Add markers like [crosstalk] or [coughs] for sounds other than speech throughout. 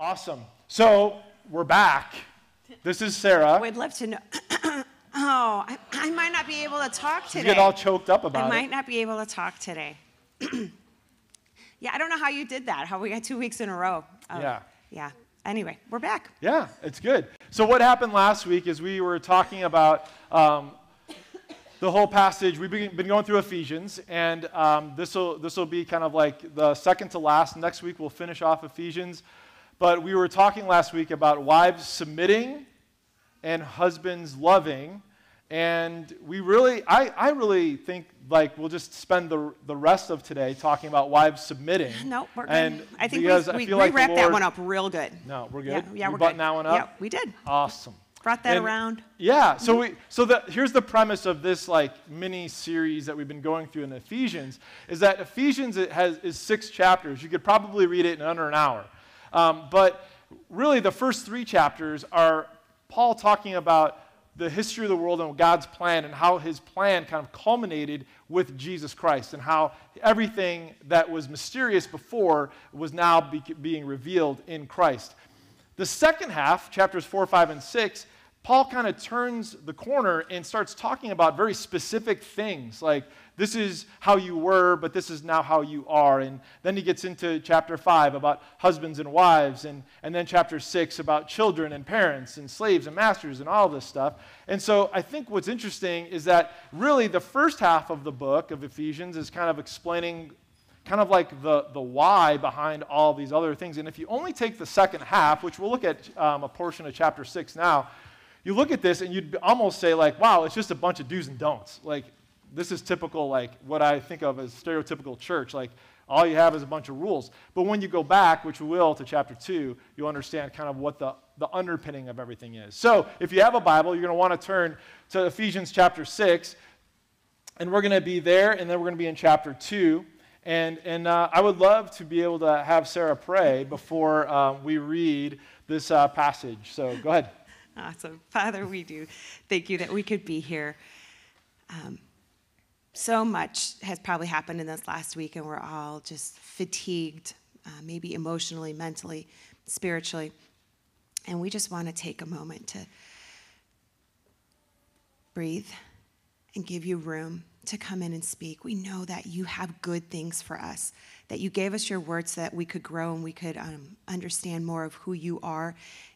Awesome. So we're back. This is Sarah. We'd love to know. [coughs] oh, I, I might not be able to talk today. getting all choked up about I about might it. not be able to talk today. [coughs] yeah, I don't know how you did that. How we got two weeks in a row. of- Yeah. Yeah. Anyway, we're back. Yeah, it's good. So what happened last week is we were talking about um, the whole passage. We've been, going through Ephesians, and um, this will this will be kind of like the second to last. Next week we'll finish off Ephesians, but we were talking last week about wives submitting and husbands loving. And we really, I, I really think like we'll just spend the, the rest of today talking about wives submitting. [laughs] No, we're good. And I think we, I we, we like wrapped that one up real good. No, we're good. Yeah, yeah we we're button good. that one up. Yeah, we did. Awesome. Brought that And- around. Yeah. So we mm-hmm. so the here's the premise of this like mini series that we've been going through in Ephesians is that Ephesians it has is six chapters. You could probably read it in under an hour, um, but really the first three chapters are Paul talking about the history of the world and God's plan and how his plan kind of culminated with Jesus Christ and how everything that was mysterious before was now be- being revealed in Christ. The second half, chapters 4, 5, and 6, Paul kind of turns the corner and starts talking about very specific things like this is how you were, but this is now how you are. And then he gets into chapter 5 about husbands and wives, and, and then chapter 6 about children and parents and slaves and masters and all this stuff. And so I think what's interesting is that really the first half of the book of Ephesians is kind of explaining kind of like the, the why behind all these other things. And if you only take the second half, which we'll look at um, a portion of chapter 6 now, you look at this and you'd almost say like, wow, it's just a bunch of do's and don'ts. Like, this is typical, like what I think of as stereotypical church. Like, all you have is a bunch of rules. But when you go back, which we will, to chapter 2, you'll understand kind of what the, the underpinning of everything is. So, if you have a Bible, you're going to want to turn to Ephesians chapter 6, and we're going to be there, and then we're going to be in chapter 2. And, and uh, I would love to be able to have Sarah pray before um, we read this uh, passage. So go ahead. Awesome. Father, we do thank you that we could be here. Um, so much has probably happened in this last week, and we're all just fatigued, uh, maybe emotionally, mentally, spiritually. And we just want to take a moment to breathe and give you room to come in and speak. We know that you have good things for us, that you gave us your word so that we could grow and we could um, understand more of who you are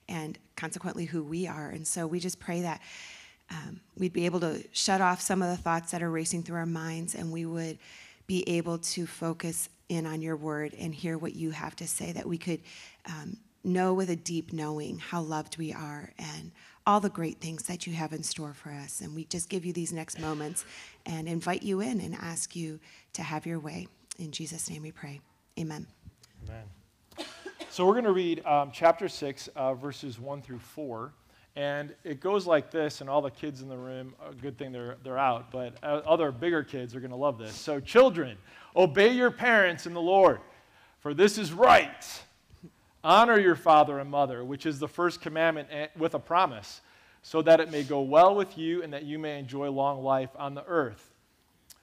and consequently who we are. And so we just pray that um, we'd be able to shut off some of the thoughts that are racing through our minds and we would be able to focus in on your word and hear what you have to say, that we could um, know with a deep knowing how loved we are and all the great things that you have in store for us. And we just give you these next moments and invite you in and ask you to have your way. In Jesus' name we pray. Amen. Amen. So we're going to read um, chapter 6, uh, verses 1 through 4. And it goes like this, and all the kids in the room, good thing they're, they're out, but uh, other bigger kids are going to love this. So, children, obey your parents in the Lord, for this is right. Honor your father and mother, which is the first commandment eh, with a promise, so that it may go well with you and that you may enjoy long life on the earth.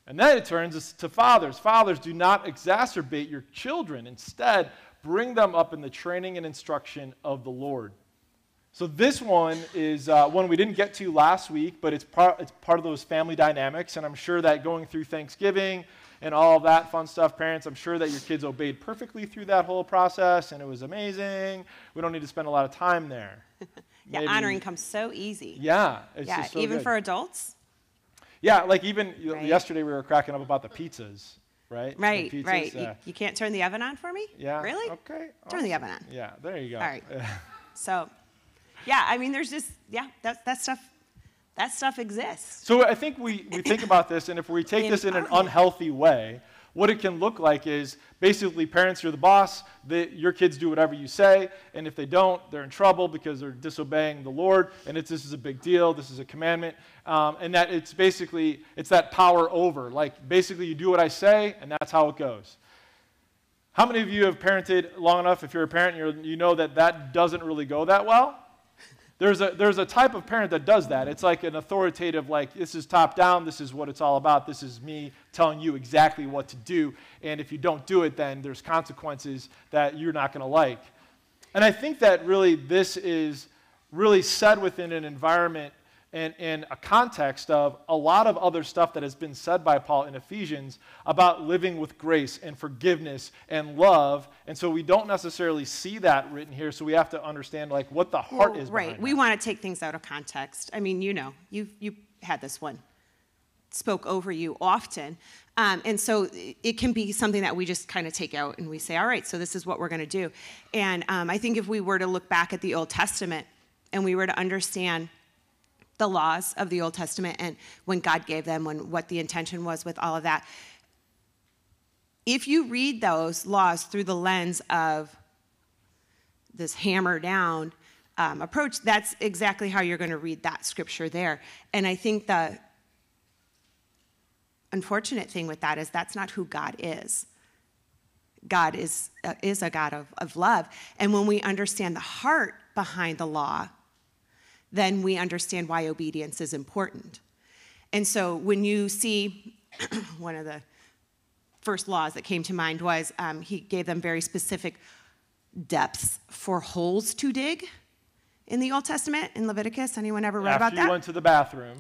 And then it turns to fathers. Fathers, do not exacerbate your children. Instead, bring them up in the training and instruction of the Lord. So this one is uh, one we didn't get to last week, but it's part, it's part of those family dynamics. And I'm sure that going through Thanksgiving and all that fun stuff, parents, I'm sure that your kids obeyed perfectly through that whole process, and it was amazing. We don't need to spend a lot of time there. [laughs] Yeah, Maybe- honoring comes so easy. Yeah, it's yeah, just so even good. for adults. yeah, like even Right. yesterday we were cracking up about the pizzas, right? Right, pizzas, right. uh, You, you can't turn the oven on for me? yeah. Really? Okay. Turn the oven on. Yeah, there you go. All right. [laughs] So, yeah, I mean, there's just, yeah, that, that stuff, that stuff exists. So I think we, we think about this, and if we take this in an unhealthy way, what it can look like is basically parents, you're the boss, the, your kids do whatever you say, and if they don't, they're in trouble because they're disobeying the Lord, and it's, this is a big deal, this is a commandment, um, and that it's basically, it's that power over. Like, basically, you do what I say, and that's how it goes. How many of you have parented long enough, if you're a parent, you're, you know that that doesn't really go that well? There's a, there's a type of parent that does that. It's like an authoritative, like, this is top down, this is what it's all about, this is me telling you exactly what to do. And if you don't do it, then there's consequences that you're not going to like. And I think that really this is really said within an environment and in a context of a lot of other stuff that has been said by Paul in Ephesians about living with grace and forgiveness and love. And so we don't necessarily see that written here, so we have to understand like what the heart Well, is. right. We that. want to take things out of context. I mean, you know, you you had this one spoke over you often, um, and so it can be something that we just kind of take out and we say, all right, so this is what we're going to do. And um, I think if we were to look back at the Old Testament and we were to understand the laws of the Old Testament and when God gave them, when what the intention was with all of that. If you read those laws through the lens of this hammer down um, approach, that's exactly how you're going to read that scripture there. And I think the unfortunate thing with that is that's not who God is. God is, uh, is a God of, of love. And when we understand the heart behind the law, then we understand why obedience is important. And so when you see [clears throat] one of the first laws that came to mind was um, he gave them very specific depths for holes to dig in the Old Testament in Leviticus. Anyone ever read After about that? After you went to the bathroom,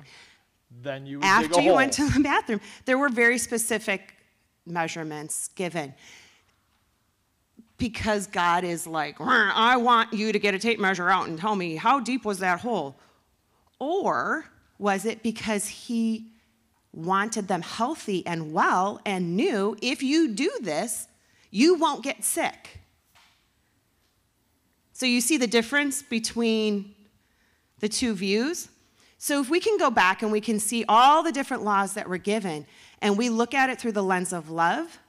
then you would dig After you hole. went to the [laughs] bathroom, there were very specific measurements given. Because God is like, I want you to get a tape measure out and tell me how deep was that hole? Or was it because He wanted them healthy and well and knew if you do this, you won't get sick? So you see the difference between the two views? So if we can go back and we can see all the different laws that were given and we look at it through the lens of love,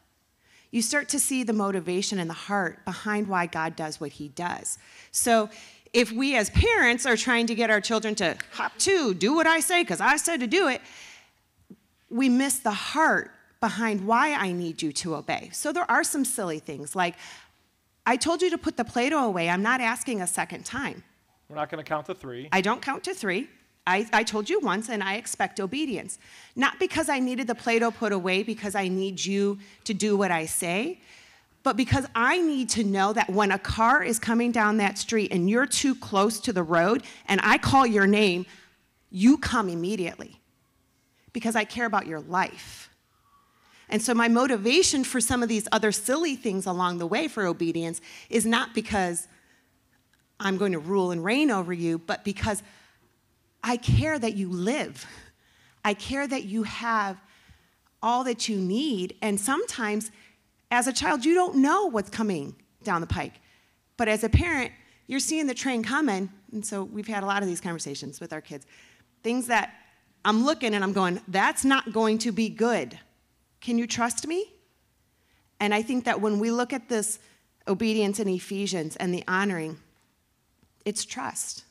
you start to see the motivation and the heart behind why God does what he does. So if we as parents are trying to get our children to hop to, do what I say because I said to do it, we miss the heart behind why I need you to obey. So there are some silly things like I told you to put the Play Doh away. I'm not asking a second time. We're not going to count to three. I don't count to three. I, I told you once, and I expect obedience. Not because I needed the Play Doh put away, because I need you to do what I say, but because I need to know that when a car is coming down that street and you're too close to the road and I call your name, you come immediately because I care about your life. And so, my motivation for some of these other silly things along the way for obedience is not because I'm going to rule and reign over you, but because I care that you live. I care that you have all that you need. And sometimes, as a child, you don't know what's coming down the pike. But as a parent, you're seeing the train coming. And so we've had a lot of these conversations with our kids. Things that I'm looking and I'm going, that's not going to be good. Can you trust me? And I think that when we look at this obedience in Ephesians and the honoring, it's trust.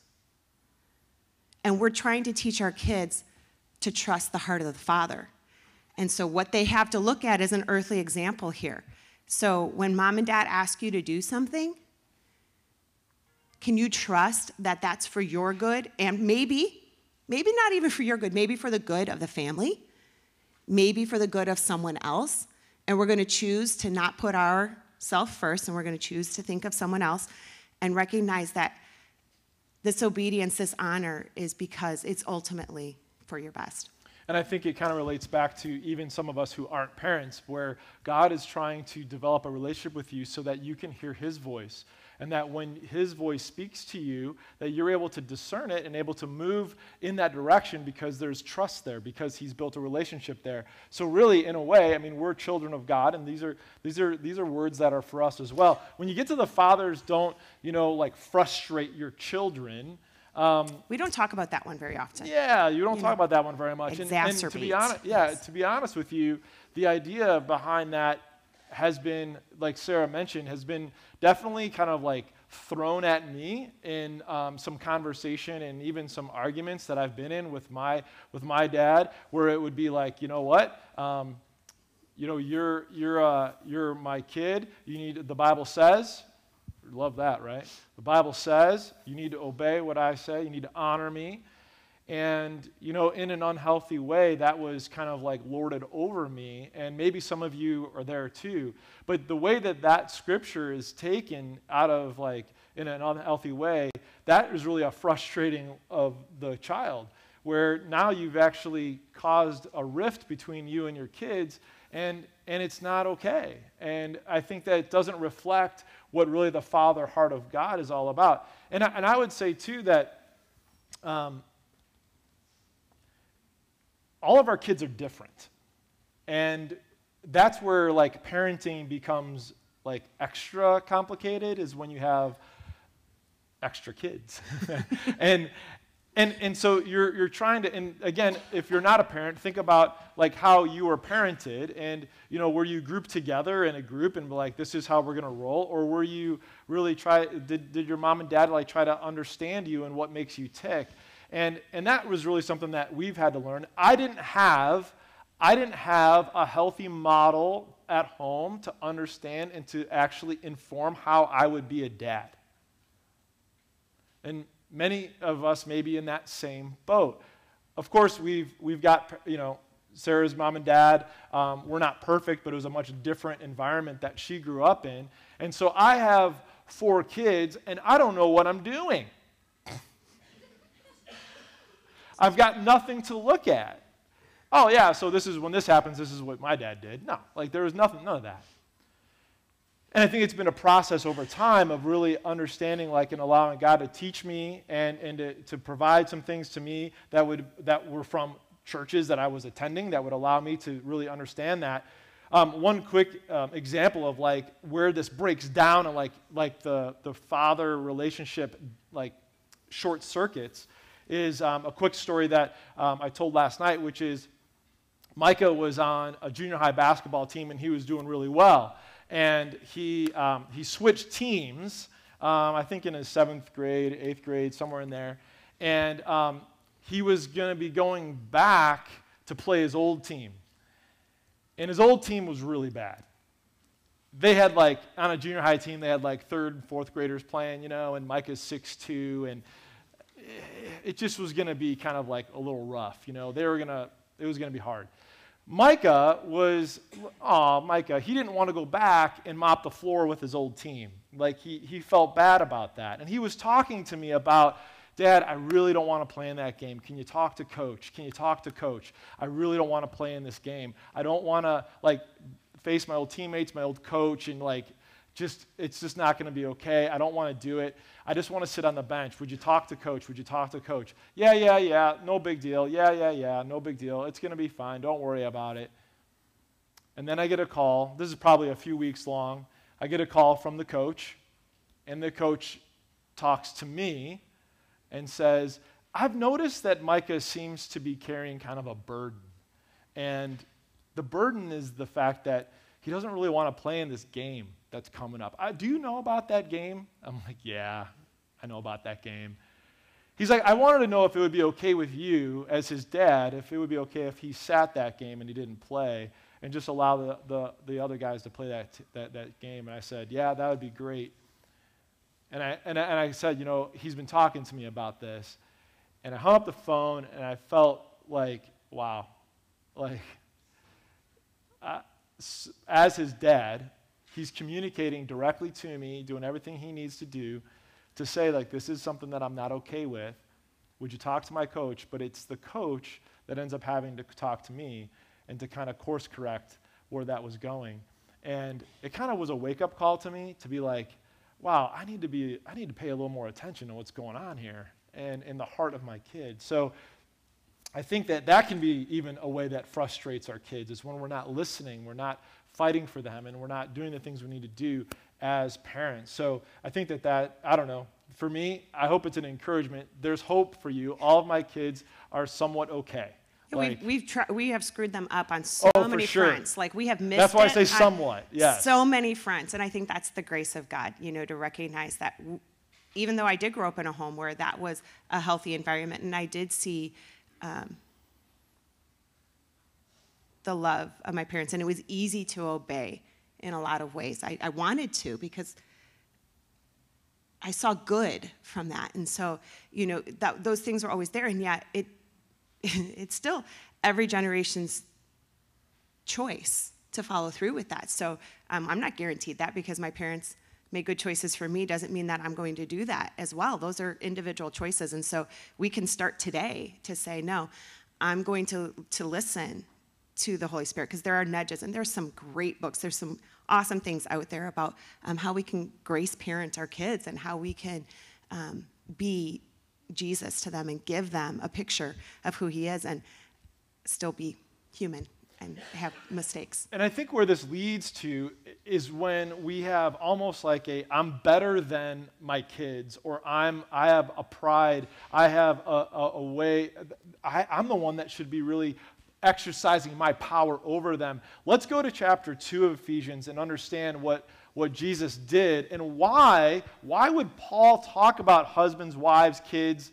And we're trying to teach our kids to trust the heart of the Father. And so, what they have to look at is an earthly example here. So, when mom and dad ask you to do something, can you trust that that's for your good? And maybe, maybe not even for your good, maybe for the good of the family, maybe for the good of someone else. And we're going to choose to not put ourselves first, and we're going to choose to think of someone else and recognize that this obedience, this honor is because it's ultimately for your best. And I think it kind of relates back to even some of us who aren't parents, where God is trying to develop a relationship with you so that you can hear His voice. And that when His voice speaks to you, that you're able to discern it and able to move in that direction because there's trust there, because He's built a relationship there. So really, in a way, I mean, we're children of God, and these are these are these are words that are for us as well. When you get to the fathers, don't you know like frustrate your children. Um, We don't talk about that one very often. yeah, you don't you talk know, about that one very much. And, and to be honest, yeah, Yes. to be honest with you, the idea behind that has been, like Sarah mentioned, has been definitely kind of like thrown at me in um, some conversation and even some arguments that I've been in with my with my dad, where it would be like, you know what, um, you know, you're you're uh, you're my kid. You need the Bible says. Love that, right? The Bible says you need to obey what I say. You need to honor me. And, you know, in an unhealthy way, that was kind of like lorded over me. And maybe some of you are there too. But the way that that scripture is taken out of like in an unhealthy way, that is really a frustrating of the child, where now you've actually caused a rift between you and your kids, and, and it's not okay. And I think that it doesn't reflect what really the father heart of God is all about. And I, and I would say, too, that um, all of our kids are different. And that's where like parenting becomes like extra complicated is when you have extra kids. [laughs] and and and so you're you're trying to and again, if you're not a parent, think about like how you were parented and you know, were you grouped together in a group and like this is how we're to roll or were you really try did did your mom and dad like try to understand you and what makes you tick? And, and that was really something that we've had to learn. I didn't have, I didn't have a healthy model at home to understand and to actually inform how I would be a dad. And many of us may be in that same boat. Of course, we've, we've got, you know, Sarah's mom and dad um, were not perfect, but it was a much different environment that she grew up in. And so I have four kids, and I don't know what I'm doing. I've got nothing to look at. Oh, yeah, so this is when this happens, this is what my dad did. No, like there was nothing, none of that. And I think it's been a process over time of really understanding, like, and allowing God to teach me and, and to, to provide some things to me that, would, that were from churches that I was attending that would allow me to really understand that. Um, one quick um, example of like where this breaks down and like, like the, the father relationship like short circuits is um, a quick story that um, I told last night, which is Micah was on a junior high basketball team and he was doing really well. And he, um, he switched teams, um, I think in his seventh grade, eighth grade, somewhere in there. And um, he was going to be going back to play his old team. And his old team was really bad. They had like, on a junior high team, they had like third fourth graders playing, you know, and Micah's 6'2, and it just was going to be kind of like a little rough. You know, they were going to, it was going to be hard. Micah was, oh, Micah, he didn't want to go back and mop the floor with his old team. Like, he, he felt bad about that. And he was talking to me about, Dad, I really don't want to play in that game. Can you talk to coach? Can you talk to coach? I really don't want to play in this game. I don't want to, like, face my old teammates, my old coach, and, like, just, it's just not going to be okay. I don't want to do it. I just want to sit on the bench. Would you talk to coach? Would you talk to coach? Yeah, yeah, yeah. No big deal. Yeah, yeah, yeah. No big deal. It's going to be fine. Don't worry about it. And then I get a call. This is probably a few weeks long. I get a call from the coach, and the coach talks to me and says, I've noticed that Micah seems to be carrying kind of a burden. And the burden is the fact that he doesn't really want to play in this game that's coming up. I, do you know about that game? I'm like, yeah, I know about that game. He's like, I wanted to know if it would be okay with you as his dad, if it would be okay if he sat that game and he didn't play and just allow the, the, the other guys to play that, that, that game. And I said, yeah, that would be great. And I, and, I, and I said, you know, he's been talking to me about this. And I hung up the phone and I felt like, wow, like, uh, as his dad, he's communicating directly to me, doing everything he needs to do to say, like, this is something that I'm not okay with. Would you talk to my coach? But it's the coach that ends up having to talk to me and to kind of course correct where that was going. And it kind of was a wake up call to me to be like, wow, I need to be, I need to pay a little more attention to what's going on here and in the heart of my kid. So I think that that can be even a way that frustrates our kids is when we're not listening, we're not fighting for them and we're not doing the things we need to do as parents. So I think that that, I don't know, for me, I hope it's an encouragement. There's hope for you. All of my kids are somewhat okay. Like, we've, we've tri- we have screwed them up on so oh, many sure. fronts. Like we have missed. That's why I say somewhat. Yeah. So many fronts, and I think that's the grace of God. You know, to recognize that, w- even though I did grow up in a home where that was a healthy environment, and I did see um, the love of my parents, and it was easy to obey in a lot of ways. I, I wanted to because I saw good from that. And so, you know, that, those things were always there, and yet it, [laughs] it's still every generation's choice to follow through with that. So um, I'm not guaranteed that because my parents made good choices for me doesn't mean that I'm going to do that as well. Those are individual choices. And so we can start today to say, no, I'm going to, to listen to the Holy Spirit because there are nudges and there's some great books. There's some awesome things out there about um, how we can grace parent our kids and how we can um, be Jesus to them and give them a picture of who he is and still be human and have mistakes. And I think where this leads to is when we have almost like a I'm better than my kids, or I'm I have a pride, I have a, a, a way, I, I'm the one that should be really exercising my power over them. Let's go to chapter 2 of Ephesians and understand what, what Jesus did and why. Why would Paul talk about husbands, wives, kids,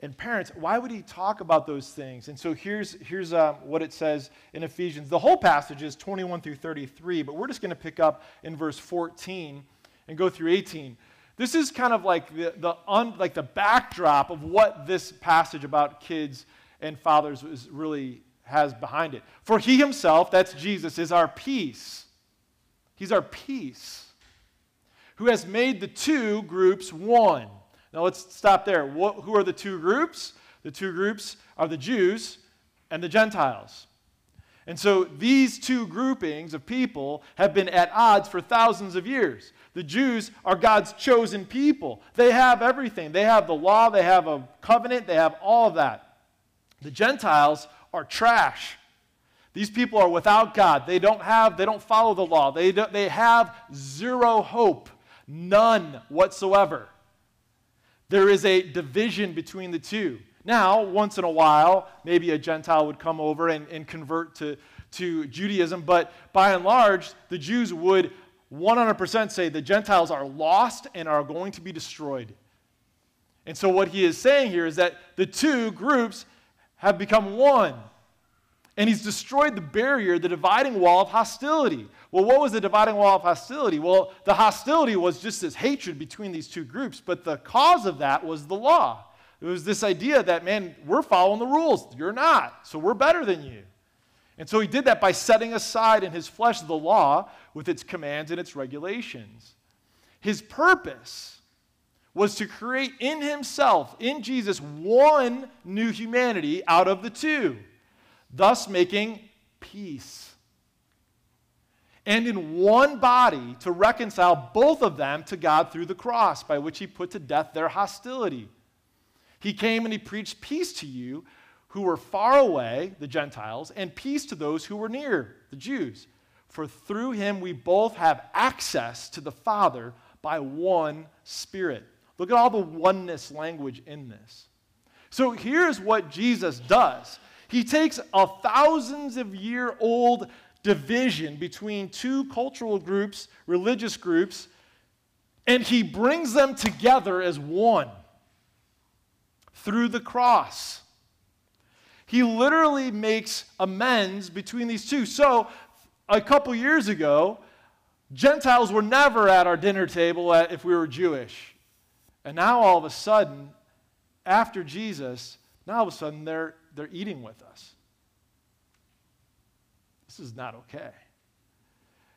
and parents? Why would he talk about those things? And so here's, here's um, what it says in Ephesians. The whole passage is 21 through 33, but we're just going to pick up in verse 14 and go through 18. This is kind of like the, the, un, like the backdrop of what this passage about kids and fathers is really has behind it. For he himself, that's Jesus, is our peace. He's our peace, who has made the two groups one. Now let's stop there. What, who are the two groups? The two groups are the Jews and the Gentiles. And so these two groupings of people have been at odds for thousands of years. The Jews are God's chosen people. They have everything. They have the law, they have a covenant, they have all of that. The Gentiles are trash. These people are without God. They don't have, they don't follow the law. They, they have zero hope, none whatsoever. There is a division between the two. Now, once in a while, maybe a Gentile would come over and, and convert to, to Judaism, but by and large, the Jews would 100% say the Gentiles are lost and are going to be destroyed. And so, what he is saying here is that the two groups have become one. And he's destroyed the barrier, the dividing wall of hostility. Well, what was the dividing wall of hostility? Well, the hostility was just this hatred between these two groups, but the cause of that was the law. It was this idea that, man, we're following the rules. You're not, so we're better than you. And so he did that by setting aside in his flesh the law with its commands and its regulations. His purpose was to create in himself, in Jesus, one new humanity out of the two, thus making peace. And in one body to reconcile both of them to God through the cross, by which he put to death their hostility. He came and he preached peace to you who were far away, the Gentiles, and peace to those who were near, the Jews. For through him we both have access to the Father by one Spirit. Look at all the oneness language in this. So here's what Jesus does He takes a thousands of year old division between two cultural groups, religious groups, and he brings them together as one through the cross. He literally makes amends between these two. So, a couple years ago, Gentiles were never at our dinner table if we were Jewish. And now all of a sudden, after Jesus, now all of a sudden they're, they're eating with us. This is not okay.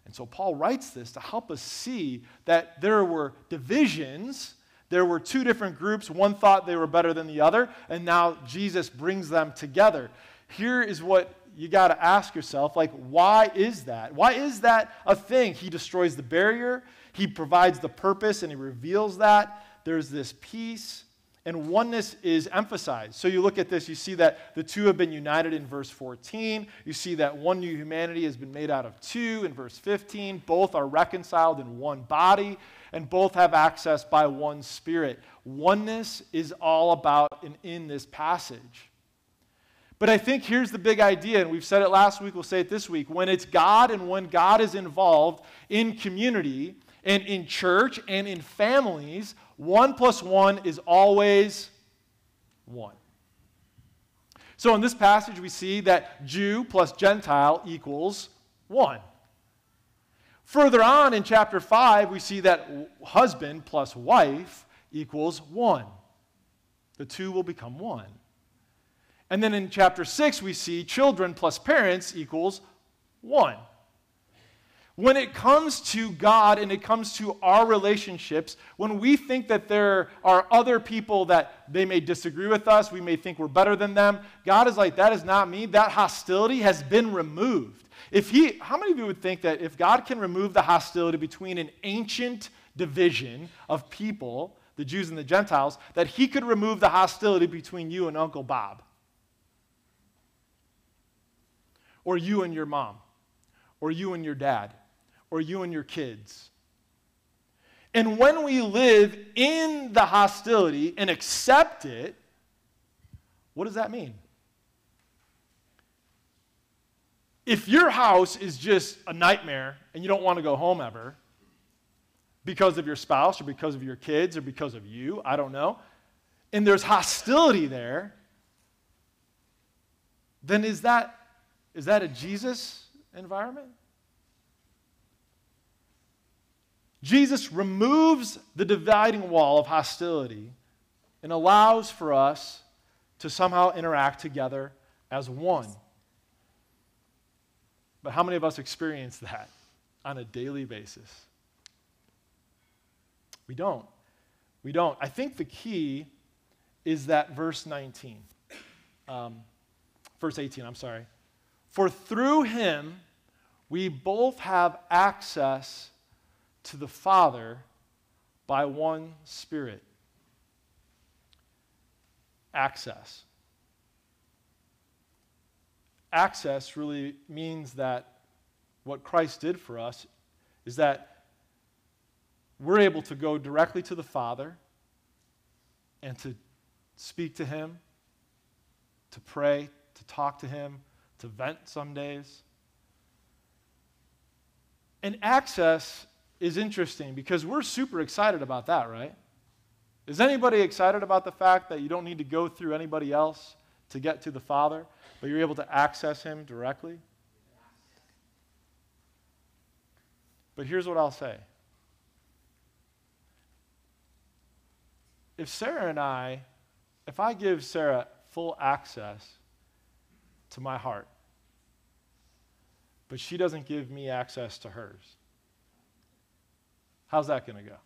And so Paul writes this to help us see that there were divisions. There were two different groups. One thought they were better than the other, and now Jesus brings them together. Here is what you got to ask yourself like, why is that? Why is that a thing? He destroys the barrier, he provides the purpose, and he reveals that there's this peace, and oneness is emphasized. So you look at this, you see that the two have been united in verse 14. You see that one new humanity has been made out of two in verse 15. Both are reconciled in one body, and both have access by one spirit. Oneness is all about and in this passage. But I think here's the big idea, and we've said it last week, we'll say it this week. When it's God and when God is involved in community and in church and in families, one plus one is always one. So in this passage, we see that Jew plus Gentile equals one. Further on in chapter 5, we see that husband plus wife equals one. The two will become one. And then in chapter 6, we see children plus parents equals one. When it comes to God and it comes to our relationships, when we think that there are other people that they may disagree with us, we may think we're better than them, God is like, that is not me. That hostility has been removed. If he, how many of you would think that if God can remove the hostility between an ancient division of people, the Jews and the Gentiles, that he could remove the hostility between you and Uncle Bob? Or you and your mom? Or you and your dad? Or you and your kids. And when we live in the hostility and accept it, what does that mean? If your house is just a nightmare and you don't want to go home ever because of your spouse or because of your kids or because of you, I don't know, and there's hostility there, then is that, is that a Jesus environment? Jesus removes the dividing wall of hostility and allows for us to somehow interact together as one. But how many of us experience that on a daily basis? We don't. We don't. I think the key is that verse 19. Um, verse 18, I'm sorry. For through him we both have access to the Father by one Spirit. Access. Access really means that what Christ did for us is that we're able to go directly to the Father and to speak to Him, to pray, to talk to Him, to vent some days. And access is interesting because we're super excited about that, right? Is anybody excited about the fact that you don't need to go through anybody else to get to the Father, but you're able to access Him directly? But here's what I'll say. If Sarah and I, if I give Sarah full access to my heart, but she doesn't give me access to hers, How's that going to go?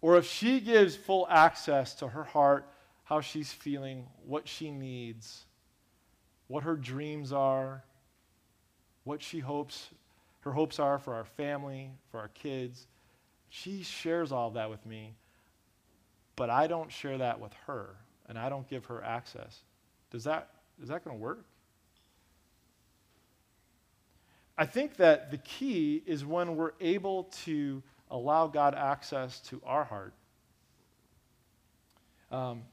Or if she gives full access to her heart, how she's feeling, what she needs, what her dreams are, what she hopes, her hopes are for our family, for our kids, she shares all that with me, but I don't share that with her, and I don't give her access. Does that, is that going to work? I think that the key is when we're able to allow God access to our heart. Um,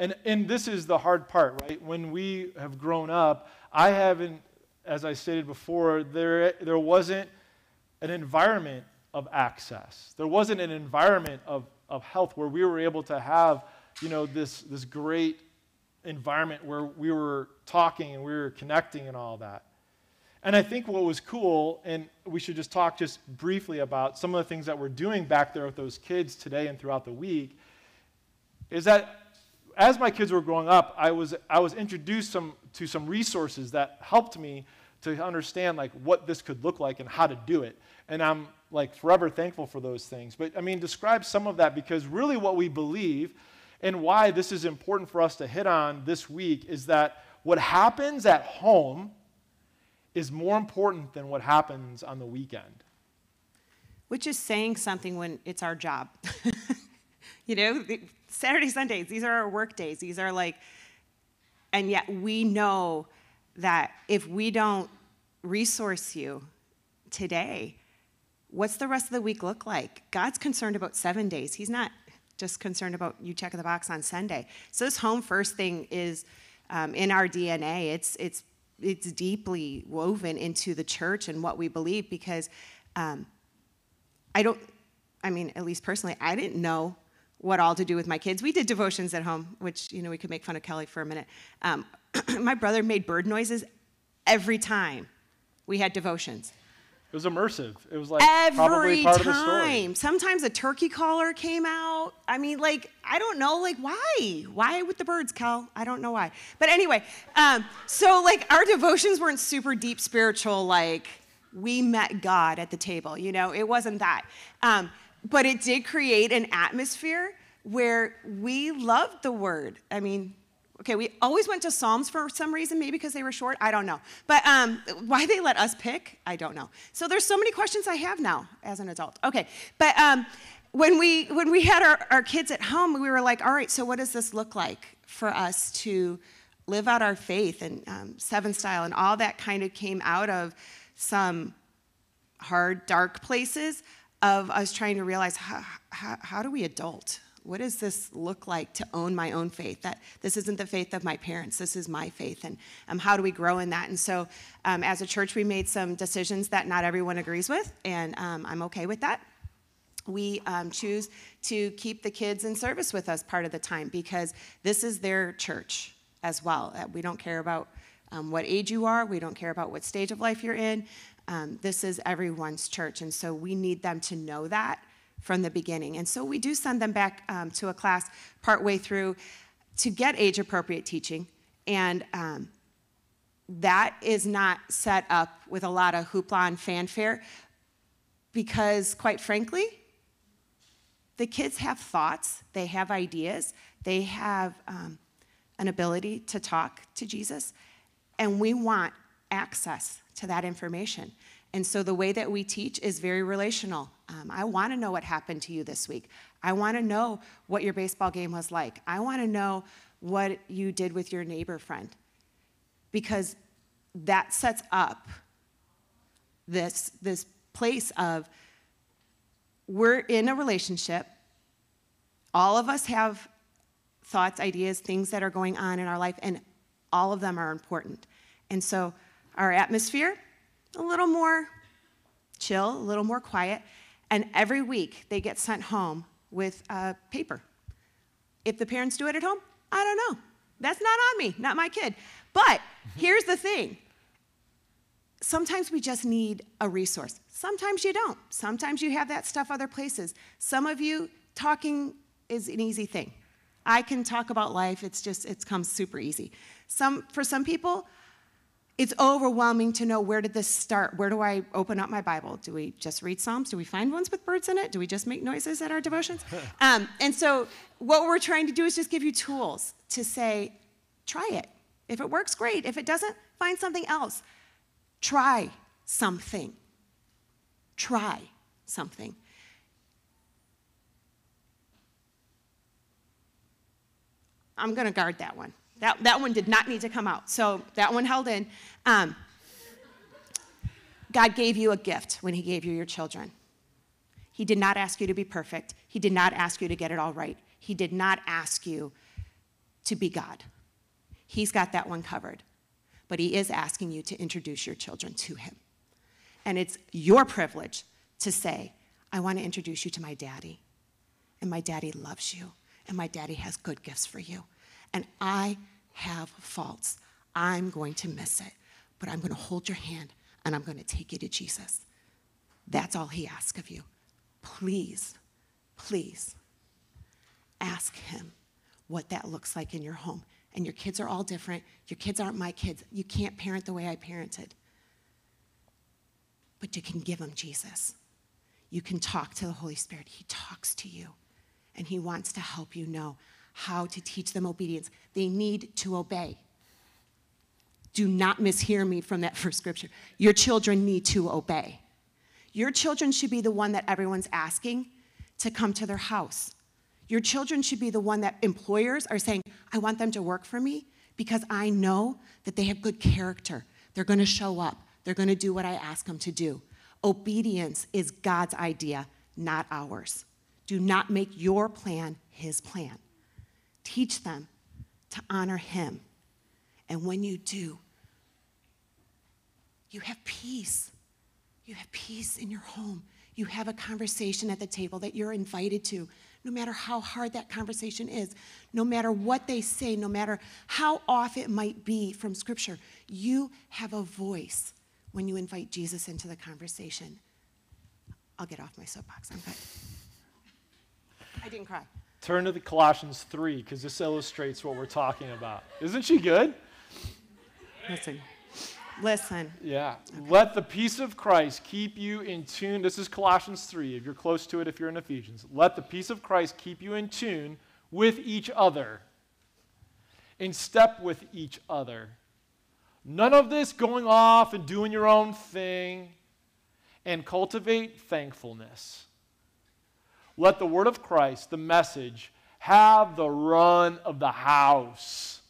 and, and this is the hard part, right? When we have grown up, I haven't, as I stated before, there, there wasn't an environment of access. There wasn't an environment of, of health where we were able to have, you know, this, this great environment where we were talking and we were connecting and all that. And I think what was cool, and we should just talk just briefly about some of the things that we're doing back there with those kids today and throughout the week, is that as my kids were growing up, I was, I was introduced some, to some resources that helped me to understand like what this could look like and how to do it. And I'm like forever thankful for those things. But I mean, describe some of that because really what we believe and why this is important for us to hit on this week is that what happens at home is more important than what happens on the weekend. Which is saying something when it's our job. [laughs] you know, Saturday, Sundays, these are our work days. These are like, and yet we know that if we don't resource you today, what's the rest of the week look like? God's concerned about seven days. He's not just concerned about you checking the box on Sunday. So this home first thing is um, in our DNA. It's it's it's deeply woven into the church and what we believe because um, I don't, I mean, at least personally, I didn't know what all to do with my kids. We did devotions at home, which, you know, we could make fun of Kelly for a minute. Um, [clears throat] my brother made bird noises every time we had devotions. It was immersive. It was like Every probably part of the story. time. Sometimes a turkey caller came out. I mean, like, I don't know, like, why? Why with the birds, Cal? I don't know why. But anyway, um, so like our devotions weren't super deep spiritual, like we met God at the table. You know, it wasn't that. Um, but it did create an atmosphere where we loved the word. I mean, okay, we always went to Psalms for some reason, maybe because they were short. I don't know. But um, why they let us pick, I don't know. So there's so many questions I have now as an adult. Okay, but um, when we when we had our, our kids at home, we were like, all right, so what does this look like for us to live out our faith and um, seven style and all that kind of came out of some hard, dark places of us trying to realize how, how, how do we adult? What does this look like to own my own faith? That this isn't the faith of my parents, this is my faith. And um, how do we grow in that? And so, um, as a church, we made some decisions that not everyone agrees with, and um, I'm okay with that. We um, choose to keep the kids in service with us part of the time because this is their church as well. Uh, we don't care about um, what age you are, we don't care about what stage of life you're in. Um, this is everyone's church, and so we need them to know that from the beginning. And so we do send them back um, to a class partway through to get age appropriate teaching. And um, that is not set up with a lot of hoopla and fanfare because, quite frankly, the kids have thoughts, they have ideas, they have um, an ability to talk to Jesus, and we want access to that information. And so the way that we teach is very relational. Um, I want to know what happened to you this week. I want to know what your baseball game was like. I want to know what you did with your neighbor friend. Because that sets up this, this place of we're in a relationship. All of us have thoughts, ideas, things that are going on in our life, and all of them are important. And so our atmosphere, a little more chill, a little more quiet. And every week they get sent home with uh, paper. If the parents do it at home, I don't know. That's not on me, not my kid. But here's the thing sometimes we just need a resource. Sometimes you don't. Sometimes you have that stuff other places. Some of you, talking is an easy thing. I can talk about life, it's just, it comes super easy. Some, for some people, it's overwhelming to know where did this start? Where do I open up my Bible? Do we just read Psalms? Do we find ones with birds in it? Do we just make noises at our devotions? [laughs] Um, and so, what we're trying to do is just give you tools to say, try it. If it works, great. If it doesn't, find something else. Try something. Try something. I'm going to guard that one. That, that one did not need to come out. So that one held in. Um, God gave you a gift when He gave you your children. He did not ask you to be perfect. He did not ask you to get it all right. He did not ask you to be God. He's got that one covered. But He is asking you to introduce your children to Him. And it's your privilege to say, I want to introduce you to my daddy. And my daddy loves you. And my daddy has good gifts for you and I have faults. I'm going to miss it, but I'm going to hold your hand and I'm going to take you to Jesus. That's all he asks of you. Please, please ask him what that looks like in your home. And your kids are all different. Your kids aren't my kids. You can't parent the way I parented. But you can give them Jesus. You can talk to the Holy Spirit. He talks to you, and He wants to help you know how to teach them obedience. They need to obey. Do not mishear me from that [laughs] first scripture. Your children need to obey. Your children should be the one that everyone's asking to come to their house. Your children should be the one that employers are saying, I want them to work for me because I know that they have good character. They're going to show up, they're going to do what I ask them to do. Obedience is God's idea, not ours. Do not make your plan his plan. Teach them to honor Him. And when you do, you have peace. You have peace in your home. You have a conversation at the table that you're invited to, no matter how hard that conversation is, no matter what they say, no matter how off it might be from Scripture. You have a voice when you invite Jesus into the conversation. I'll get off my soapbox. I'm good. I didn't cry. Turn to the Colossians 3 because this illustrates what we're talking about. Isn't she good? Listen. Listen. Yeah. Okay. Let the peace of Christ keep you in tune. This is Colossians 3, if you're close to it, if you're in Ephesians. Let the peace of Christ keep you in tune with each other, in step with each other. None of this going off and doing your own thing and cultivate thankfulness. Let the word of Christ, the message, have the run of the house.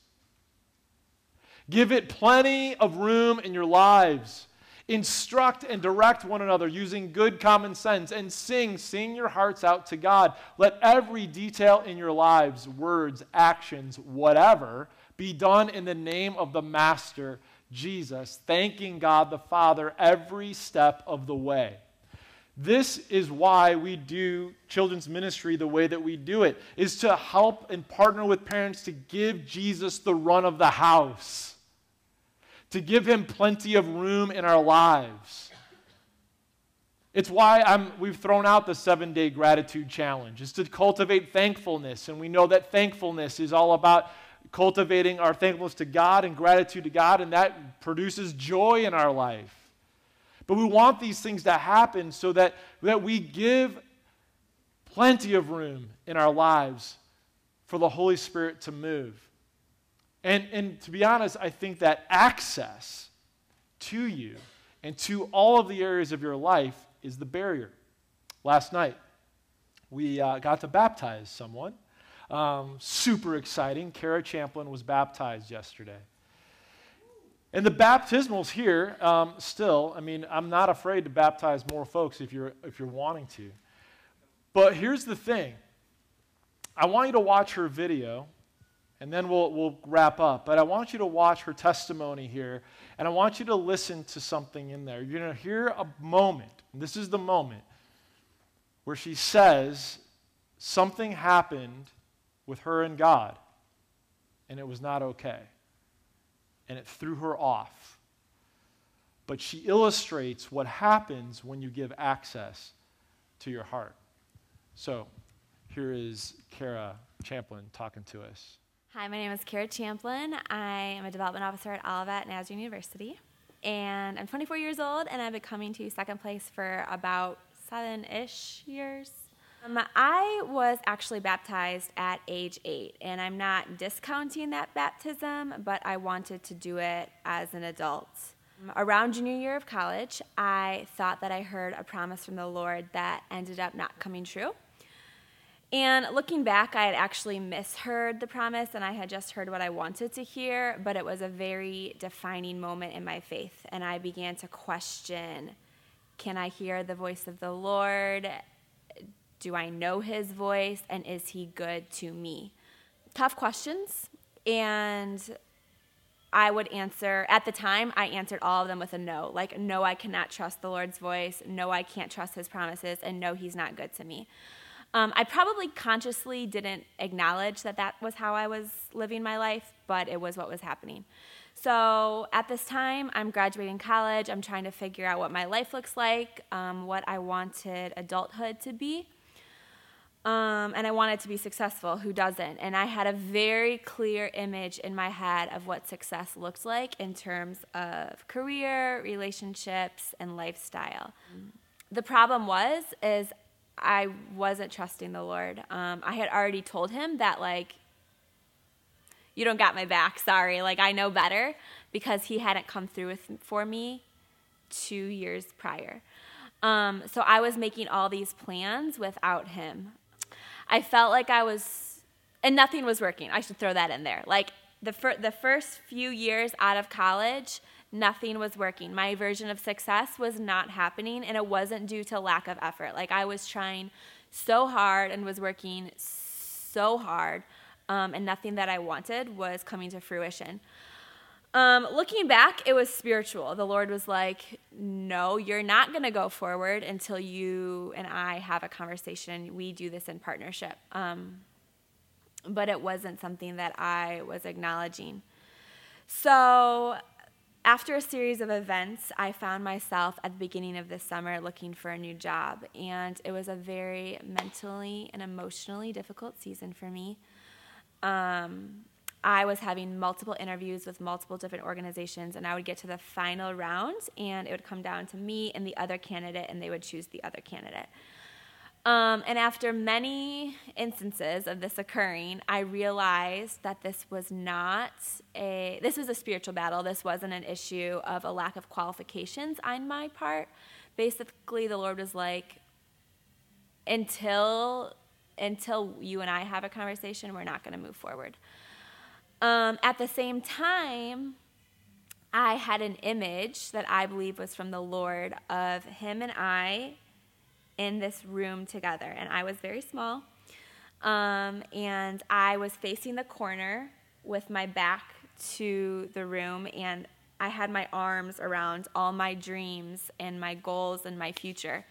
Give it plenty of room in your lives. Instruct and direct one another using good common sense and sing, sing your hearts out to God. Let every detail in your lives, words, actions, whatever, be done in the name of the Master Jesus, thanking God the Father every step of the way. This is why we do children's ministry the way that we do it, is to help and partner with parents to give Jesus the run of the house, to give him plenty of room in our lives. It's why I'm, we've thrown out the seven day gratitude challenge, is to cultivate thankfulness. And we know that thankfulness is all about cultivating our thankfulness to God and gratitude to God, and that produces joy in our life. But we want these things to happen so that, that we give plenty of room in our lives for the Holy Spirit to move. And, and to be honest, I think that access to you and to all of the areas of your life is the barrier. Last night, we uh, got to baptize someone. Um, super exciting. Kara Champlin was baptized yesterday. And the baptismals here, um, still, I mean, I'm not afraid to baptize more folks if you're, if you're wanting to. But here's the thing I want you to watch her video, and then we'll, we'll wrap up. But I want you to watch her testimony here, and I want you to listen to something in there. You're going to hear a moment, this is the moment, where she says something happened with her and God, and it was not okay. And it threw her off. But she illustrates what happens when you give access to your heart. So here is Kara Champlin talking to us. Hi, my name is Kara Champlin. I am a development officer at Olivet Nazarene University. And I'm 24 years old, and I've been coming to second place for about seven ish years. Um, I was actually baptized at age eight, and I'm not discounting that baptism, but I wanted to do it as an adult. Um, around junior year of college, I thought that I heard a promise from the Lord that ended up not coming true. And looking back, I had actually misheard the promise and I had just heard what I wanted to hear, but it was a very defining moment in my faith. And I began to question can I hear the voice of the Lord? Do I know his voice? And is he good to me? Tough questions. And I would answer, at the time, I answered all of them with a no. Like, no, I cannot trust the Lord's voice. No, I can't trust his promises. And no, he's not good to me. Um, I probably consciously didn't acknowledge that that was how I was living my life, but it was what was happening. So at this time, I'm graduating college. I'm trying to figure out what my life looks like, um, what I wanted adulthood to be. Um, and I wanted to be successful. Who doesn't? And I had a very clear image in my head of what success looked like in terms of career, relationships, and lifestyle. The problem was is I wasn't trusting the Lord. Um, I had already told him that like you don't got my back. Sorry, like I know better because he hadn't come through with, for me two years prior. Um, so I was making all these plans without him. I felt like I was, and nothing was working. I should throw that in there. Like the, fir- the first few years out of college, nothing was working. My version of success was not happening, and it wasn't due to lack of effort. Like I was trying so hard and was working so hard, um, and nothing that I wanted was coming to fruition. Um, looking back, it was spiritual. The Lord was like, No, you're not going to go forward until you and I have a conversation. We do this in partnership. Um, but it wasn't something that I was acknowledging. So after a series of events, I found myself at the beginning of this summer looking for a new job. And it was a very mentally and emotionally difficult season for me. Um, I was having multiple interviews with multiple different organizations, and I would get to the final round, and it would come down to me and the other candidate, and they would choose the other candidate. Um, and after many instances of this occurring, I realized that this was not a this was a spiritual battle. This wasn't an issue of a lack of qualifications on my part. Basically, the Lord was like, until until you and I have a conversation, we're not going to move forward. Um, at the same time, I had an image that I believe was from the Lord of him and I in this room together. And I was very small. Um, and I was facing the corner with my back to the room. And I had my arms around all my dreams and my goals and my future.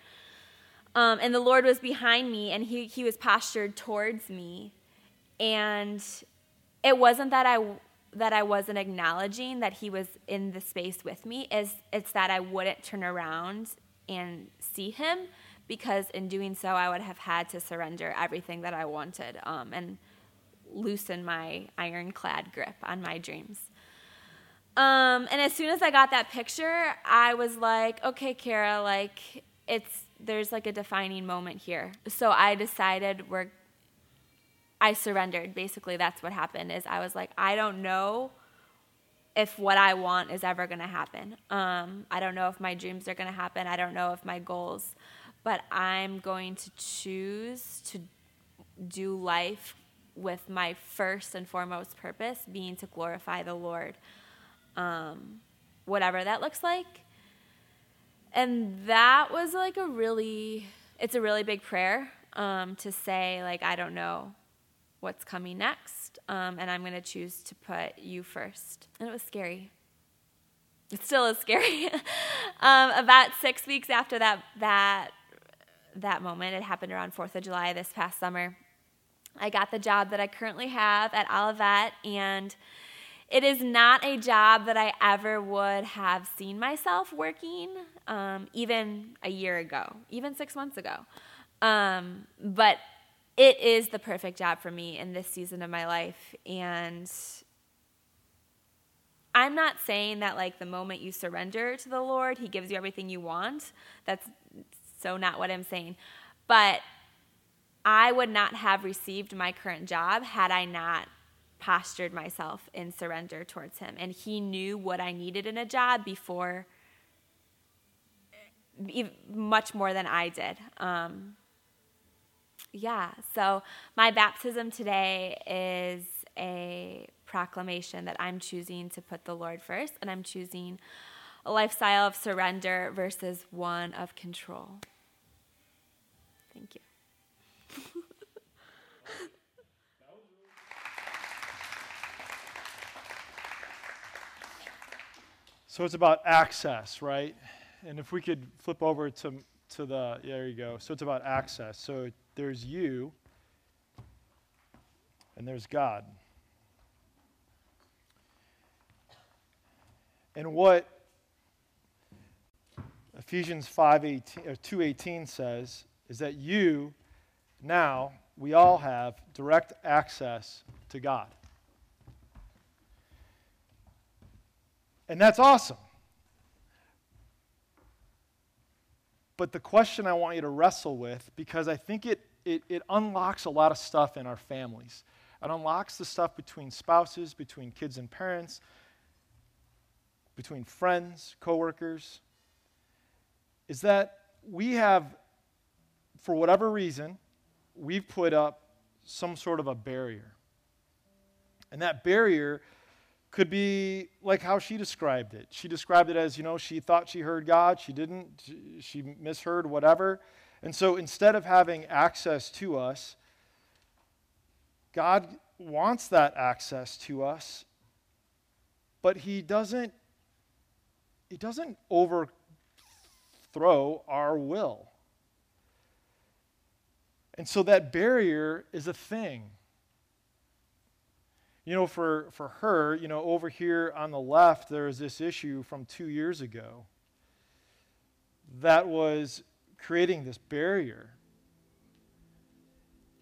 Um, and the Lord was behind me, and he, he was postured towards me. And it wasn't that I that I wasn't acknowledging that he was in the space with me is it's that I wouldn't turn around and see him because in doing so I would have had to surrender everything that I wanted um, and loosen my ironclad grip on my dreams. Um, and as soon as I got that picture, I was like, okay, Kara, like it's there's like a defining moment here. So I decided we're I surrendered. Basically, that's what happened. Is I was like, I don't know if what I want is ever going to happen. Um, I don't know if my dreams are going to happen. I don't know if my goals, but I'm going to choose to do life with my first and foremost purpose being to glorify the Lord, um, whatever that looks like. And that was like a really, it's a really big prayer um, to say, like, I don't know what's coming next, um, and I'm going to choose to put you first. And it was scary. It still is scary. [laughs] um, about six weeks after that, that, that moment, it happened around 4th of July this past summer. I got the job that I currently have at Olivet, and it is not a job that I ever would have seen myself working, um, even a year ago, even six months ago. Um, but it is the perfect job for me in this season of my life. And I'm not saying that, like, the moment you surrender to the Lord, He gives you everything you want. That's so not what I'm saying. But I would not have received my current job had I not postured myself in surrender towards Him. And He knew what I needed in a job before, much more than I did. Um, yeah, so my baptism today is a proclamation that I'm choosing to put the Lord first, and I'm choosing a lifestyle of surrender versus one of control. Thank you. [laughs] so it's about access, right? And if we could flip over to, to the, yeah, there you go. So it's about access. So there's you, and there's God. And what Ephesians 5:18 or 2:18 says is that you now we all have direct access to God. And that's awesome. But the question I want you to wrestle with, because I think it, it, it unlocks a lot of stuff in our families. It unlocks the stuff between spouses, between kids and parents, between friends, coworkers, is that we have, for whatever reason, we've put up some sort of a barrier. And that barrier could be like how she described it. She described it as, you know, she thought she heard God, she didn't, she misheard, whatever. And so instead of having access to us, God wants that access to us, but he doesn't he doesn't overthrow our will. And so that barrier is a thing. You know, for, for her, you know, over here on the left, there is this issue from two years ago that was creating this barrier.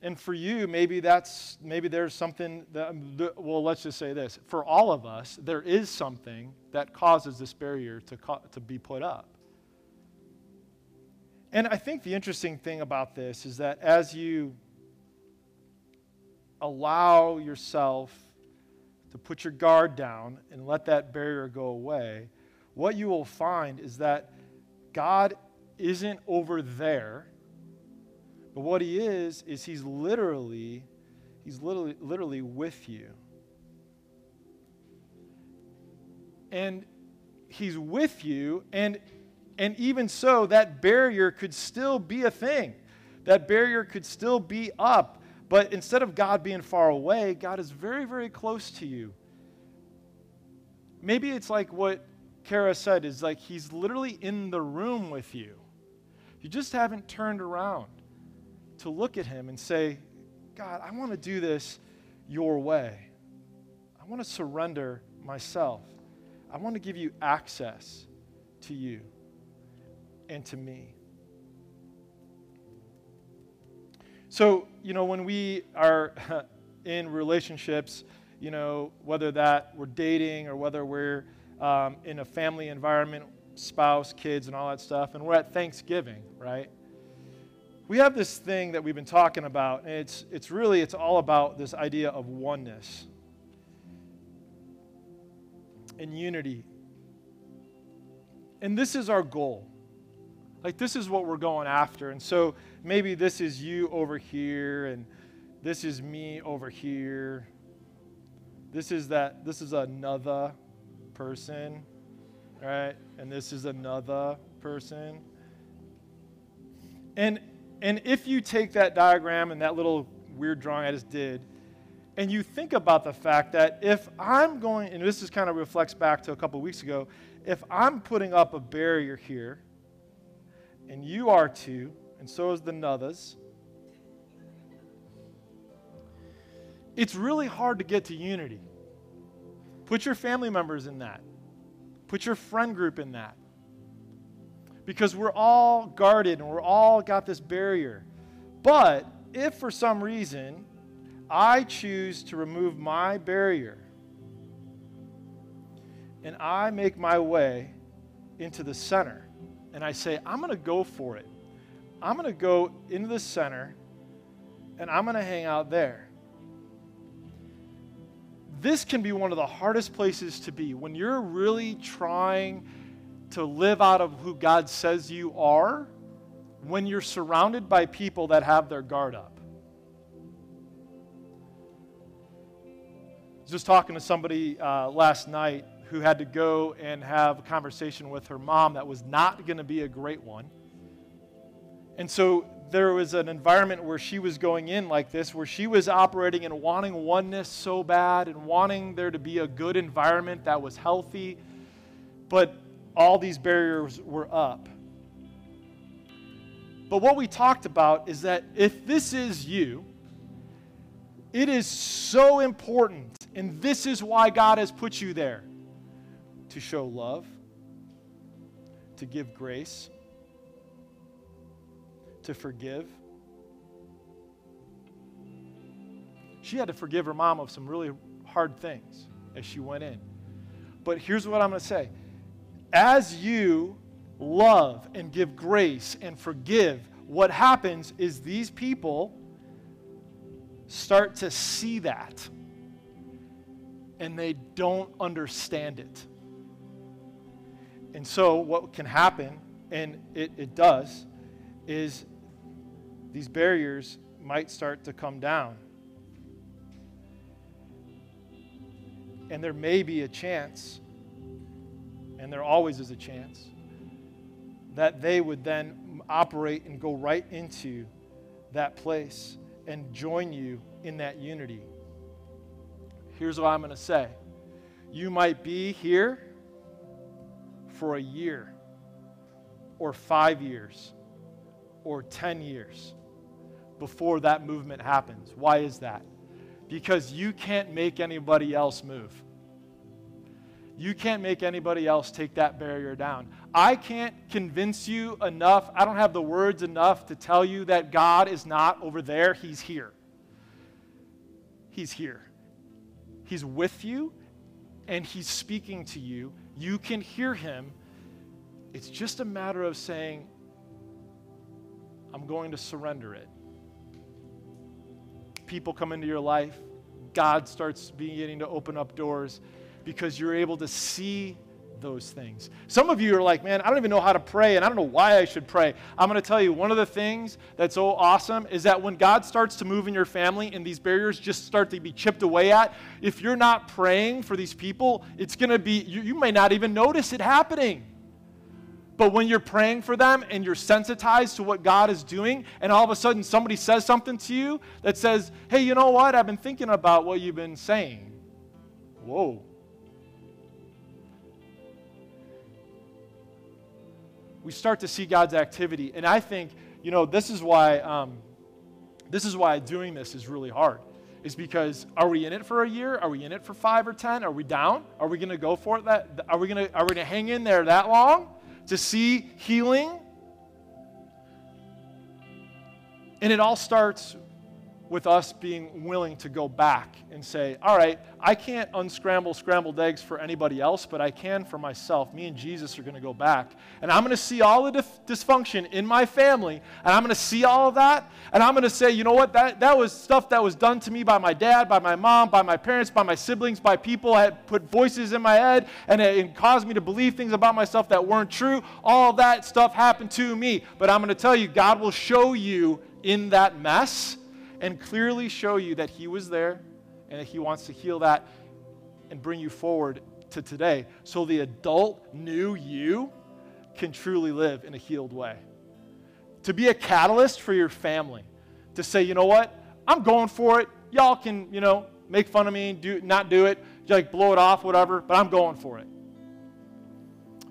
And for you, maybe that's maybe there's something that um, well, let's just say this. For all of us, there is something that causes this barrier to, to be put up. And I think the interesting thing about this is that as you allow yourself to put your guard down and let that barrier go away, what you will find is that God isn't over there, but what he is is he's literally he's literally literally with you. And he's with you and and even so that barrier could still be a thing. That barrier could still be up, but instead of God being far away, God is very very close to you. Maybe it's like what Kara said is like he's literally in the room with you. You just haven't turned around to look at him and say, God, I want to do this your way. I want to surrender myself. I want to give you access to you and to me. So, you know, when we are [laughs] in relationships, you know, whether that we're dating or whether we're um, in a family environment, spouse, kids, and all that stuff, and we're at Thanksgiving, right? We have this thing that we've been talking about, and it's, it's really, it's all about this idea of oneness and unity. And this is our goal. Like, this is what we're going after. And so maybe this is you over here, and this is me over here. This is that, this is another person, right? And this is another person. And and if you take that diagram and that little weird drawing I just did, and you think about the fact that if I'm going, and this is kind of reflects back to a couple weeks ago, if I'm putting up a barrier here, and you are too, and so is the Nuthas, it's really hard to get to unity. Put your family members in that. Put your friend group in that. Because we're all guarded and we're all got this barrier. But if for some reason I choose to remove my barrier and I make my way into the center and I say, I'm going to go for it. I'm going to go into the center and I'm going to hang out there this can be one of the hardest places to be when you're really trying to live out of who God says you are, when you're surrounded by people that have their guard up. Was just talking to somebody uh, last night who had to go and have a conversation with her mom that was not going to be a great one. And so there was an environment where she was going in like this, where she was operating and wanting oneness so bad and wanting there to be a good environment that was healthy, but all these barriers were up. But what we talked about is that if this is you, it is so important, and this is why God has put you there to show love, to give grace to forgive. She had to forgive her mom of some really hard things as she went in. But here's what I'm going to say as you love and give grace and forgive, what happens is these people start to see that and they don't understand it. And so, what can happen, and it, it does, is these barriers might start to come down. And there may be a chance, and there always is a chance, that they would then operate and go right into that place and join you in that unity. Here's what I'm going to say you might be here for a year or five years or 10 years before that movement happens. Why is that? because you can't make anybody else move. You can't make anybody else take that barrier down. I can't convince you enough. I don't have the words enough to tell you that God is not over there. He's here. He's here. He's with you and He's speaking to you. You can hear Him. It's just a matter of saying, I'm going to surrender it. People come into your life, God starts beginning to open up doors because you're able to see those things. Some of you are like, man, I don't even know how to pray and I don't know why I should pray. I'm going to tell you, one of the things that's so awesome is that when God starts to move in your family and these barriers just start to be chipped away at, if you're not praying for these people, it's going to be, you, you may not even notice it happening. But when you're praying for them and you're sensitized to what God is doing, and all of a sudden somebody says something to you that says, hey, you know what? I've been thinking about what you've been saying. Whoa. we start to see God's activity. And I think, you know, this is why um, this is why doing this is really hard. Is because are we in it for a year? Are we in it for five or ten? Are we down? Are we going to go for it? That are we going to are we going to hang in there that long to see healing? And it all starts with us being willing to go back and say, all right, I can't unscramble scrambled eggs for anybody else, but I can for myself. Me and Jesus are going to go back. And I'm going to see all the dif- dysfunction in my family, and I'm going to see all of that, and I'm going to say, you know what, that, that was stuff that was done to me by my dad, by my mom, by my parents, by my siblings, by people that put voices in my head, and it, it caused me to believe things about myself that weren't true. All that stuff happened to me. But I'm going to tell you, God will show you in that mess and clearly show you that He was there and that He wants to heal that and bring you forward to today. So the adult new you can truly live in a healed way. To be a catalyst for your family, to say, you know what, I'm going for it. Y'all can, you know, make fun of me, do not do it, like blow it off, whatever, but I'm going for it.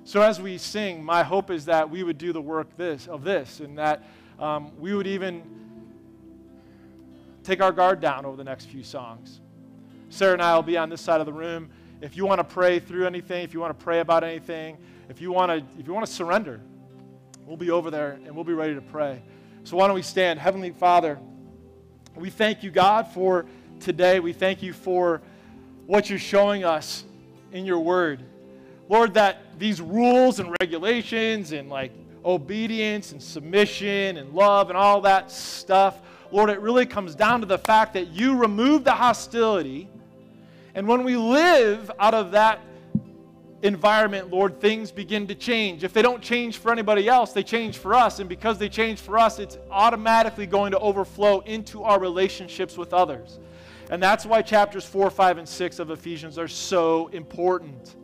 So as we sing, my hope is that we would do the work this of this, and that um, we would even take our guard down over the next few songs. Sarah and I will be on this side of the room. If you want to pray through anything, if you want to pray about anything, if you want to, if you want to surrender, we'll be over there and we'll be ready to pray. So why don't we stand? Heavenly Father, we thank you, God, for today. We thank you for what you're showing us in your word. Lord, that these rules and regulations and like obedience and submission and love and all that stuff, Lord, it really comes down to the fact that you remove the hostility. And when we live out of that environment, Lord, things begin to change. If they don't change for anybody else, they change for us. And because they change for us, it's automatically going to overflow into our relationships with others. And that's why chapters 4, 5, and 6 of Ephesians are so important.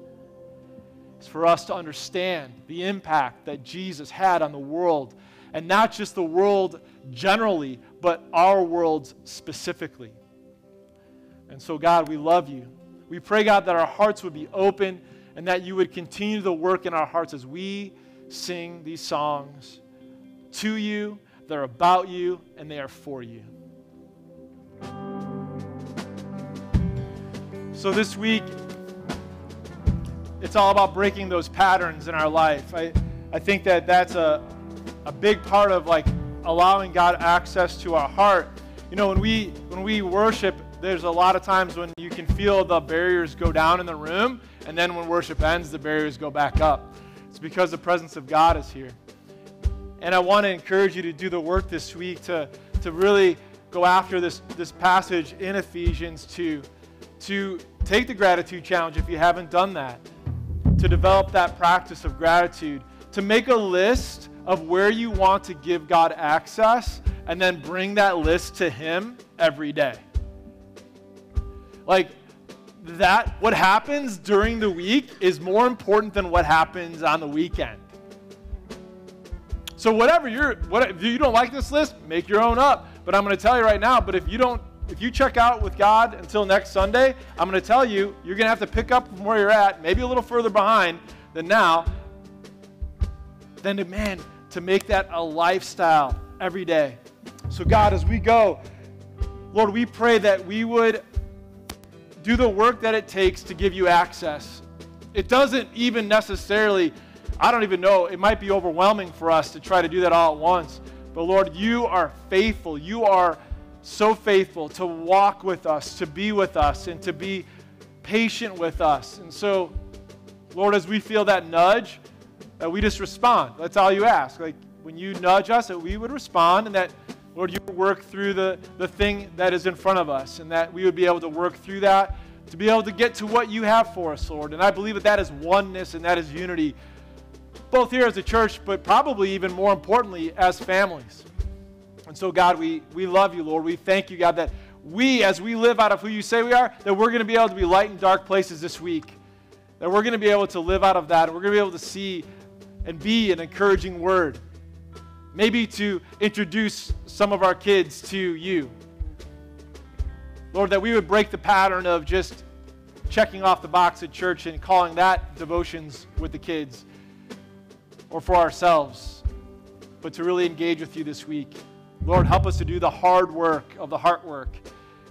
It's for us to understand the impact that Jesus had on the world, and not just the world generally, but our worlds specifically. And so, God, we love you. We pray, God, that our hearts would be open and that you would continue to work in our hearts as we sing these songs to you, they're about you, and they are for you. So, this week, it's all about breaking those patterns in our life. I, I think that that's a, a big part of like allowing God access to our heart. You know, when we when we worship, there's a lot of times when you can feel the barriers go down in the room, and then when worship ends, the barriers go back up. It's because the presence of God is here. And I want to encourage you to do the work this week to, to really go after this, this passage in Ephesians to, to take the gratitude challenge if you haven't done that, to develop that practice of gratitude, to make a list of where you want to give God access and then bring that list to Him every day. Like, that, what happens during the week is more important than what happens on the weekend. So whatever you're, what, if you don't like this list, make your own up. But I'm going to tell you right now. But if you don't, if you check out with God until next Sunday, I'm going to tell you you're going to have to pick up from where you're at, maybe a little further behind than now. Then, man, to make that a lifestyle every day. So, God, as we go, Lord, we pray that we would do the work that it takes to give you access. It doesn't even necessarily, I don't even know, it might be overwhelming for us to try to do that all at once. But Lord, you are faithful. You are so faithful to walk with us, to be with us, and to be patient with us. And so, Lord, as we feel that nudge, that we just respond. That's all you ask. Like when you nudge us, that we would respond and that, Lord, you work through the, the thing that is in front of us and that we would be able to work through that to be able to get to what you have for us, Lord. And I believe that that is oneness and that is unity, both here as a church, but probably even more importantly as families. And so, God, we, we love you, Lord. We thank you, God, that we, as we live out of who you say we are, that we're going to be able to be light in dark places this week. That we're going to be able to live out of that. We're going to be able to see and be an encouraging word. Maybe to introduce some of our kids to you. Lord, that we would break the pattern of just checking off the box at church and calling that devotions with the kids or for ourselves, but to really engage with you this week. Lord, help us to do the hard work of the heart work.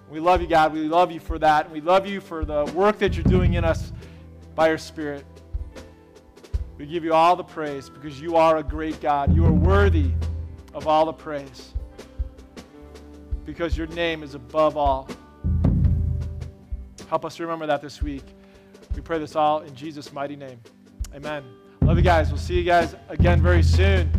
We love you, God. We love you for that. And we love you for the work that you're doing in us by your Spirit. We give you all the praise because you are a great God. You are worthy of all the praise because your name is above all. Help us remember that this week. We pray this all in Jesus' mighty name. Amen. Love you guys. We'll see you guys again very soon.